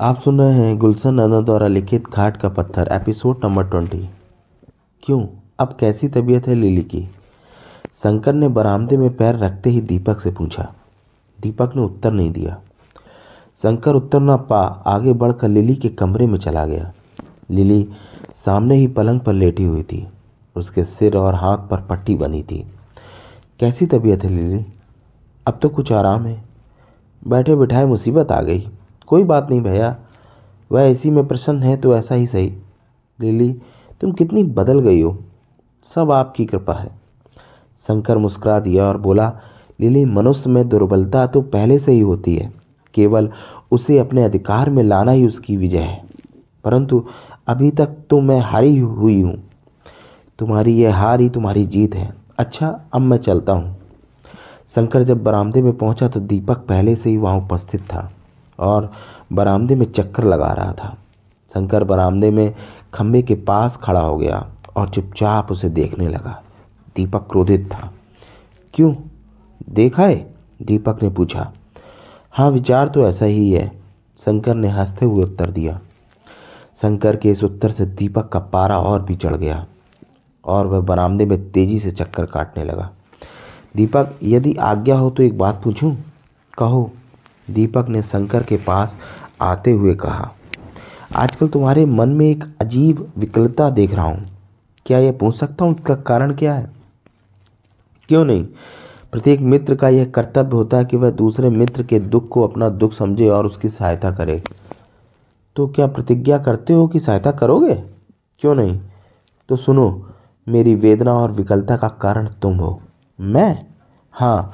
आप सुन रहे हैं गुलशन नंदा द्वारा लिखित घाट का पत्थर, एपिसोड नंबर ट्वेंटी। क्यों? अब कैसी तबीयत है लिली की? शंकर ने बरामदे में पैर रखते ही दीपक से पूछा। दीपक ने उत्तर नहीं दिया। शंकर उत्तर न पा, आगे बढ़कर लिली के कमरे में चला गया। लिली सामने ही पलंग पर लेटी हुई थी। उसके सिर और हाथ पर पट्टी बनी थी। कैसी तबीयत है लिली? अब तो कुछ आराम है। बैठे बिठाए मुसीबत आ गई। कोई बात नहीं भैया, वह इसी में प्रसन्न है तो ऐसा ही सही। लिली, तुम कितनी बदल गई हो। सब आपकी कृपा है। शंकर मुस्कुरा दिया और बोला, लिली, मनुष्य में दुर्बलता तो पहले से ही होती है। केवल उसे अपने अधिकार में लाना ही उसकी विजय है। परंतु अभी तक तो मैं हारी हुई हूँ। तुम्हारी यह हार ही तुम्हारी जीत है। अच्छा अब मैं चलता हूँ। शंकर जब बरामदे में पहुँचा तो दीपक पहले से ही वहाँ उपस्थित था। और बरामदे में चक्कर लगा रहा था। शंकर बरामदे में खंभे के पास खड़ा हो गया और चुपचाप उसे देखने लगा। दीपक क्रोधित था। क्यों? देखा है? दीपक ने पूछा। हाँ विचार तो ऐसा ही है। शंकर ने हँसते हुए उत्तर दिया। शंकर के इस उत्तर से दीपक का पारा और भी चढ़ गया और वह बरामदे में तेज़ी से चक्कर काटने लगा। दीपक, यदि आज्ञा हो तो एक बात पूछूँ? कहो। दीपक ने शंकर के पास आते हुए कहा, आजकल तुम्हारे मन में एक अजीब विकलता देख रहा हूँ। क्या यह पूछ सकता हूँ इसका कारण क्या है? क्यों नहीं? प्रत्येक मित्र का यह कर्तव्य होता है कि वह दूसरे मित्र के दुख को अपना दुख समझे और उसकी सहायता करे। तो क्या प्रतिज्ञा करते हो कि सहायता करोगे? क्यों नहीं? तो सुनो, मेरी वेदना और विकलता का कारण तुम हो। मैं? हाँ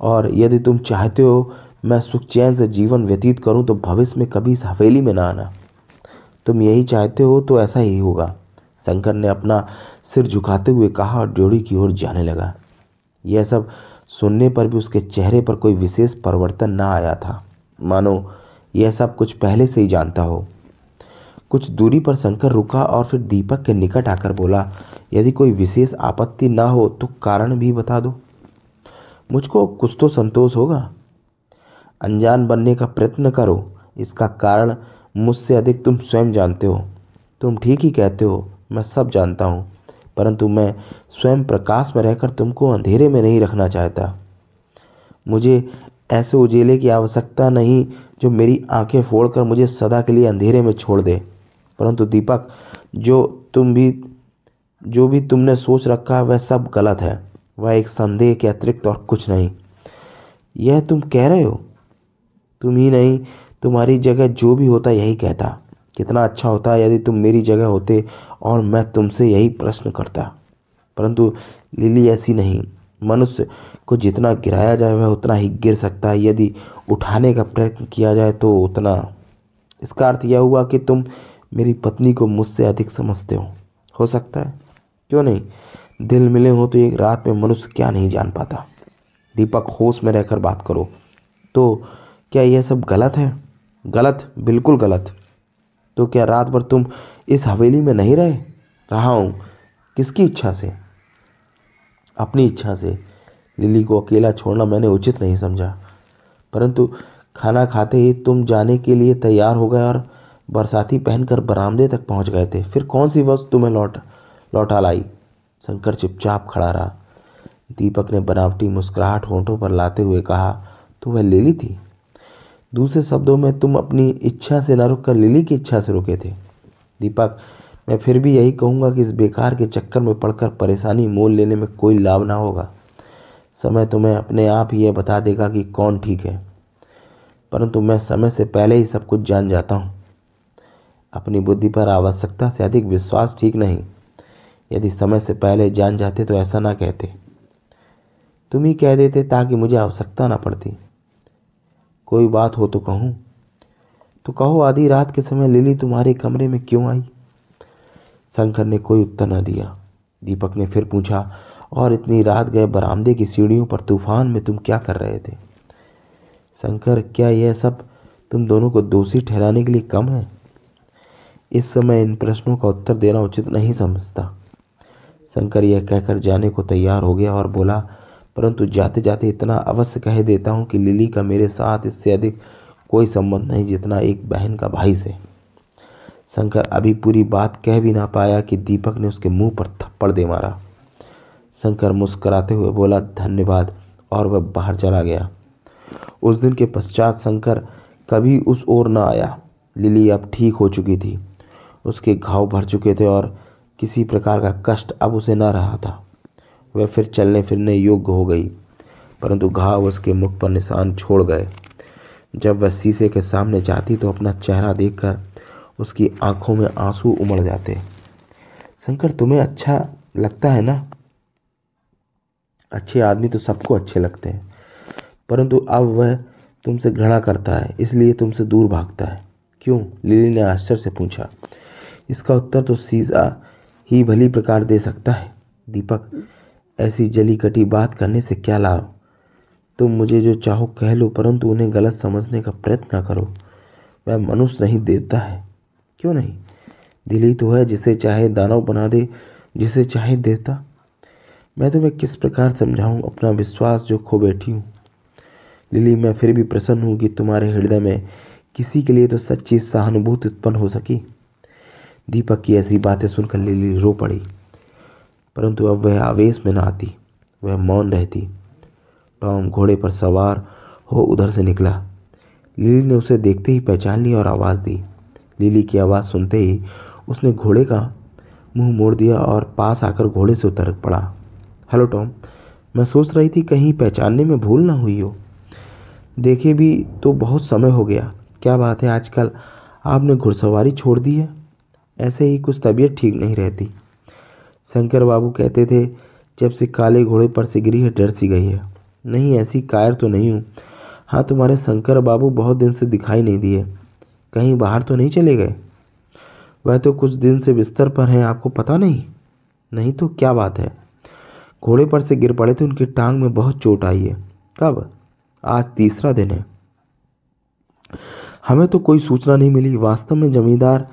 और यदि तुम चाहते हो मैं सुख चैन से जीवन व्यतीत करूँ तो भविष्य में कभी इस हवेली में ना आना। तुम यही चाहते हो तो ऐसा ही होगा। शंकर ने अपना सिर झुकाते हुए कहा और जोड़ी की ओर जाने लगा। यह सब सुनने पर भी उसके चेहरे पर कोई विशेष परिवर्तन ना आया था। मानो, यह सब कुछ पहले से ही जानता हो। कुछ दूरी पर शंकर रुका और फिर दीपक के निकट आकर बोला, यदि कोई विशेष आपत्ति ना हो तो कारण भी बता दो। मुझको कुछ तो संतोष होगा। अनजान बनने का प्रयत्न करो। इसका कारण मुझसे अधिक तुम स्वयं जानते हो। तुम ठीक ही कहते हो, मैं सब जानता हूँ। परंतु मैं स्वयं प्रकाश में रहकर तुमको अंधेरे में नहीं रखना चाहता। मुझे ऐसे उजेले की आवश्यकता नहीं जो मेरी आँखें फोड़कर मुझे सदा के लिए अंधेरे में छोड़ दे। परंतु दीपक, जो तुम भी, जो भी तुमने सोच रखा है, वह सब गलत है। वह एक संदेह के अतिरिक्त और कुछ नहीं। यह तुम कह रहे हो? तुम ही नहीं, तुम्हारी जगह जो भी होता यही कहता। कितना अच्छा होता यदि तुम मेरी जगह होते और मैं तुमसे यही प्रश्न करता। परंतु लिली ऐसी नहीं। मनुष्य को जितना गिराया जाए वह उतना ही गिर सकता है। यदि उठाने का प्रयत्न किया जाए तो उतना। इसका अर्थ यह हुआ कि तुम मेरी पत्नी को मुझसे अधिक समझते हो। हो सकता है। क्यों नहीं? दिल मिले हो तो एक रात में मनुष्य क्या नहीं जान पाता। दीपक होश में रहकर बात करो। तो क्या यह सब गलत है? गलत, बिल्कुल गलत। तो क्या रात भर तुम इस हवेली में नहीं रहे? रहा हूँ। किसकी इच्छा से? अपनी इच्छा से। लिली को अकेला छोड़ना मैंने उचित नहीं समझा। परंतु खाना खाते ही तुम जाने के लिए तैयार हो गए और बरसाती पहनकर बरामदे तक पहुँच गए थे। फिर कौन सी वस्तु तुम्हें लौट, लौटा लाई? शंकर चुपचाप खड़ा रहा। दीपक ने बनावटी मुस्कुराहट होंठों पर लाते हुए कहा तो वह लिली थी? दूसरे शब्दों में तुम अपनी इच्छा से न रुककर लिली की इच्छा से रुके थे। दीपक, मैं फिर भी यही कहूँगा कि इस बेकार के चक्कर में पड़कर परेशानी मोल लेने में कोई लाभ ना होगा। समय तुम्हें अपने आप ही यह बता देगा कि कौन ठीक है। परंतु मैं समय से पहले ही सब कुछ जान जाता हूँ। अपनी बुद्धि पर आवश्यकता से अधिक विश्वास ठीक नहीं। यदि समय से पहले जान जाते तो ऐसा ना कहते। तुम ही कह देते ताकि मुझे आवश्यकता ना पड़ती। कोई बात हो तो कहूँ। तो कहो, आधी रात के समय लिली तुम्हारे कमरे में क्यों आई? शंकर ने कोई उत्तर न दिया। दीपक ने फिर पूछा, और इतनी रात गए बरामदे की सीढ़ियों पर तूफ़ान में तुम क्या कर रहे थे? शंकर, क्या यह सब तुम दोनों को दोषी ठहराने के लिए कम है? इस समय इन प्रश्नों का उत्तर देना उचित नहीं समझता। शंकर यह कहकर जाने को तैयार हो गया और बोला परंतु जाते जाते इतना अवश्य कह देता हूँ कि लिली का मेरे साथ इससे अधिक कोई संबंध नहीं जितना एक बहन का भाई से। शंकर अभी पूरी बात कह भी ना पाया कि दीपक ने उसके मुँह पर थप्पड़ दे मारा। शंकर मुस्कराते हुए बोला, धन्यवाद। और वह बाहर चला गया। उस दिन के पश्चात शंकर कभी उस ओर न आया। लिली अब ठीक हो चुकी थी। उसके घाव भर चुके थे और किसी प्रकार का कष्ट अब उसे न रहा था। वह फिर चलने फिरने योग्य हो गई, परंतु घाव उसके मुख पर निशान छोड़ गए। जब वह शीशे के सामने जाती तो अपना चेहरा देखकर उसकी आँखों में आँसू उमड़ जाते। शंकर, तुम्हें अच्छा लगता है ना? अच्छे आदमी तो सबको अच्छे लगते हैं, परंतु अब वह तुमसे घृणा करता है, इसलिए तुमसे दूर भागता है। क्यों? लिली ने आश्चर्य से पूछा। इसका उत्तर तो सीजा ही भली प्रकार दे सकता है, दीपक। ऐसी जली कटी बात करने से क्या लाभ? तुम मुझे जो चाहो कह लो, परंतु उन्हें गलत समझने का प्रयत्न न करो। वह मनुष्य नहीं देता है। क्यों नहीं? दिली तो है जिसे चाहे दानव बना दे, जिसे चाहे देता मैं तुम्हें किस प्रकार समझाऊं? अपना विश्वास जो खो बैठी हूँ। लिली, मैं फिर भी प्रसन्न हूँ कि तुम्हारे हृदय में किसी के लिए तो सच्ची सहानुभूति उत्पन्न हो सकी। दीपक की ऐसी बातें सुनकर लिली रो पड़ी। परंतु अब वह आवेश में न आती वह मौन रहती। टॉम घोड़े पर सवार हो उधर से निकला। लिली ने उसे देखते ही पहचान लिया और आवाज़ दी। लिली की आवाज़ सुनते ही उसने घोड़े का मुँह मोड़ दिया और पास आकर घोड़े से उतर पड़ा। हेलो टॉम, मैं सोच रही थी कहीं पहचानने में भूल ना हुई हो। देखे भी तो बहुत समय हो गया। क्या बात है, आजकल आपने घुड़सवारी छोड़ दी है? ऐसे ही कुछ तबीयत ठीक नहीं रहती। शंकर बाबू कहते थे, जब से काले घोड़े पर से गिरी है, डर सी गई है। नहीं, ऐसी कायर तो नहीं हूँ। हाँ तुम्हारे शंकर बाबू बहुत दिन से दिखाई नहीं दिए। कहीं बाहर तो नहीं चले गए? वह तो कुछ दिन से बिस्तर पर हैं, आपको पता नहीं? नहीं तो क्या बात है? घोड़े पर से गिर पड़े थे, उनकी टांग में बहुत चोट आई है। कब? आज तीसरा दिन है। हमें तो कोई सूचना नहीं मिली। वास्तव में जमींदार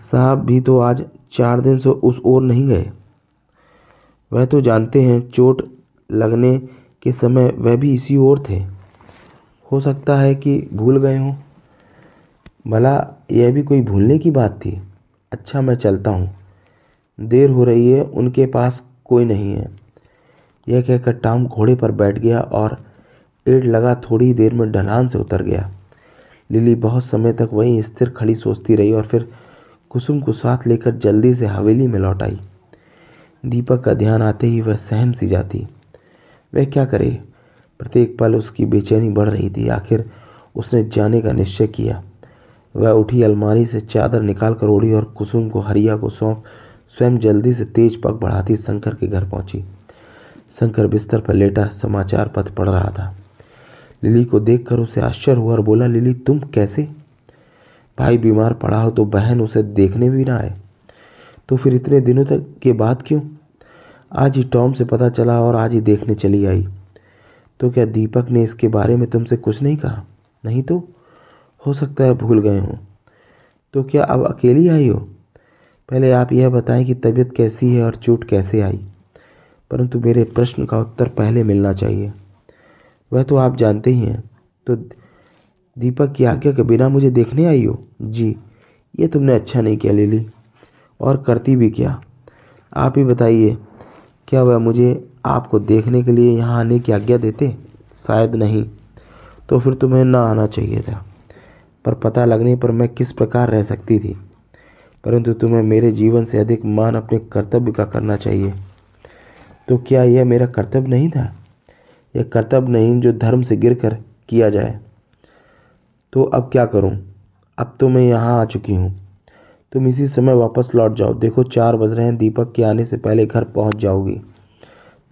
साहब भी तो आज चार दिन से उस ओर नहीं गए। वह तो जानते हैं, चोट लगने के समय वह भी इसी ओर थे। हो सकता है कि भूल गए हों। भला यह भी कोई भूलने की बात थी। अच्छा मैं चलता हूँ। देर हो रही है, उनके पास कोई नहीं है। यह कहकर टाम घोड़े पर बैठ गया और पेड़ लगा थोड़ी देर में ढलान से उतर गया। लिली बहुत समय तक वहीं स्थिर खड़ी सोचती रही और फिर कुसुम को साथ लेकर जल्दी से हवेली में लौट आई। दीपक का ध्यान आते ही वह सहम सी जाती। वह क्या करे? प्रत्येक पल उसकी बेचैनी बढ़ रही थी। आखिर उसने जाने का निश्चय किया। वह उठी अलमारी से चादर निकाल कर ओढ़ी और कुसुम को हरिया को सौंप स्वयं जल्दी से तेज पग बढ़ाती शंकर के घर पहुँची। शंकर बिस्तर पर लेटा समाचार पत्र पढ़ रहा था। लिली को देखकर उसे आश्चर्य हुआ और बोला, लिली, तुम कैसे? भाई, बीमार पड़ा हो तो बहन उसे देखने भी ना आए। तो फिर इतने दिनों तक के बाद क्यों? आज ही टॉम से पता चला और आज ही देखने चली आई। तो क्या दीपक ने इसके बारे में तुमसे कुछ नहीं कहा? नहीं तो? हो सकता है भूल गए हों। तो क्या अब अकेली आई हो? पहले आप यह बताएँ कि तबीयत कैसी है और चोट कैसे आई। परंतु मेरे प्रश्न का उत्तर पहले मिलना चाहिए। वह तो आप जानते ही हैं। तो दीपक की आज्ञा के बिना मुझे देखने आई हो? जी, ये तुमने अच्छा नहीं किया, लिली। और करती भी क्या? आप ही बताइए, क्या वह मुझे आपको देखने के लिए यहाँ आने की आज्ञा देते? शायद नहीं तो फिर तुम्हें ना आना चाहिए था। पर पता लगने पर मैं किस प्रकार रह सकती थी? परंतु तुम्हें मेरे जीवन से अधिक मान अपने कर्तव्य का करना चाहिए। तो क्या यह मेरा कर्तव्य नहीं था? यह कर्तव्य नहीं जो धर्म से गिर कर किया जाए। तो अब क्या करूँ? अब तो मैं यहाँ आ चुकी हूँ। तुम इसी समय वापस लौट जाओ। देखो, चार बज रहे हैं। दीपक के आने से पहले घर पहुँच जाओगी।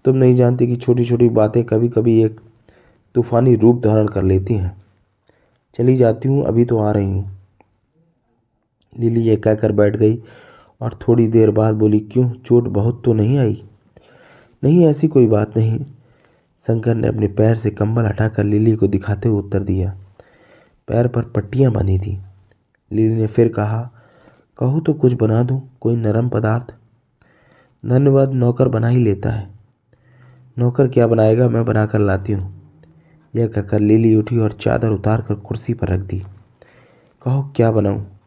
तुम नहीं जानती कि छोटी छोटी बातें कभी कभी एक तूफानी रूप धारण कर लेती हैं। चली जाती हूँ, अभी तो आ रही हूँ। लिली ये कहकर बैठ गई और थोड़ी देर बाद बोली, क्यों? चोट बहुत तो नहीं आई? नहीं, ऐसी कोई बात नहीं। शंकर ने अपने पैर से कंबल हटाकर लिली को दिखाते हुए उत्तर दिया। पैर पर पट्टियाँ बांधी थी। लिली ने फिर कहा कहो तो कुछ बना दूँ, कोई नरम पदार्थ। धन्यवाद, नौकर बना ही लेता है। नौकर क्या बनाएगा, मैं बनाकर लाती हूँ। यह कहकर लिली उठी और चादर उतार कर कुर्सी पर रख दी। कहो, क्या बनाऊँ?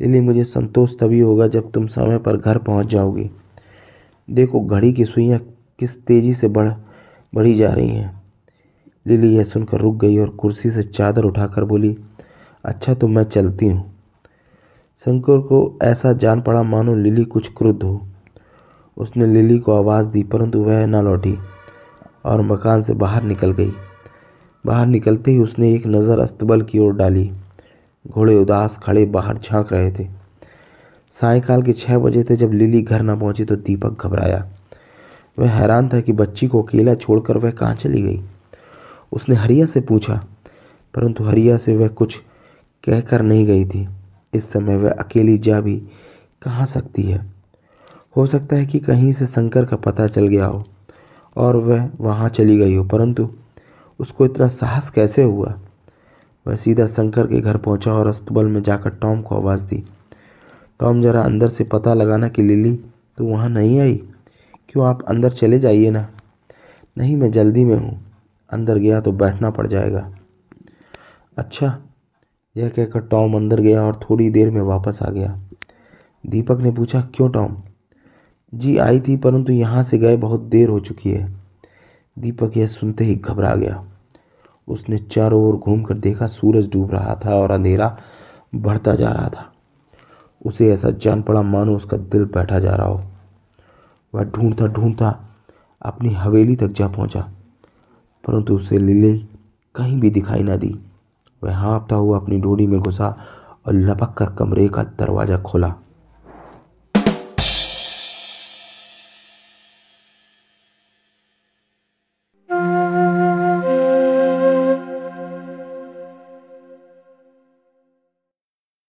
लिली, मुझे संतोष तभी होगा जब तुम समय पर घर पहुँच जाओगी। देखो, घड़ी की सुइयाँ किस तेज़ी से बढ़, बढ़ी जा रही हैं। लिली यह सुनकर रुक गई और कुर्सी से चादर उठाकर बोली अच्छा तो मैं चलती हूँ। शंकर को ऐसा जान पड़ा, मानो लिली कुछ क्रुद्ध हो। उसने लिली को आवाज़ दी, परंतु वह न लौटी और मकान से बाहर निकल गई। बाहर निकलते ही उसने एक नज़र अस्तबल की ओर डाली। घोड़े उदास खड़े बाहर झाँक रहे थे। सायकाल के छः बजे थे, जब लिली घर न पहुँची तो दीपक घबराया। वह हैरान था कि बच्ची को अकेला छोड़कर वह कहाँ चली गई। उसने हरिया से पूछा, परंतु हरिया से वह कुछ कहकर नहीं गई थी। इस समय वह अकेली जा भी कहाँ सकती है? हो सकता है कि कहीं से शंकर का पता चल गया हो और वह वहाँ चली गई हो, परंतु उसको इतना साहस कैसे हुआ? वह सीधा शंकर के घर पहुँचा और अस्तबल में जाकर टॉम को आवाज़ दी। टॉम, जरा अंदर से पता लगाना कि लिली तो वहाँ नहीं आई? क्यों आप अंदर चले जाइए ना? नहीं, मैं जल्दी में हूँ। अंदर गया तो बैठना पड़ जाएगा। अच्छा यह कहकर टॉम अंदर गया और थोड़ी देर में वापस आ गया। दीपक ने पूछा, क्यों टॉम? जी, आई थी, परंतु यहाँ से गए बहुत देर हो चुकी है। दीपक यह सुनते ही घबरा गया। उसने चारों ओर घूमकर देखा, सूरज डूब रहा था और अंधेरा बढ़ता जा रहा था। उसे ऐसा जान पड़ा, मानो उसका दिल बैठा जा रहा हो। वह ढूंढता ढूंढता अपनी हवेली तक जा पहुँचा, परंतु उसे लिली कहीं भी दिखाई ना दी। वह हाँपता हुआ अपनी डोरी में घुसा और लपक कर कमरे का दरवाज़ा खोला।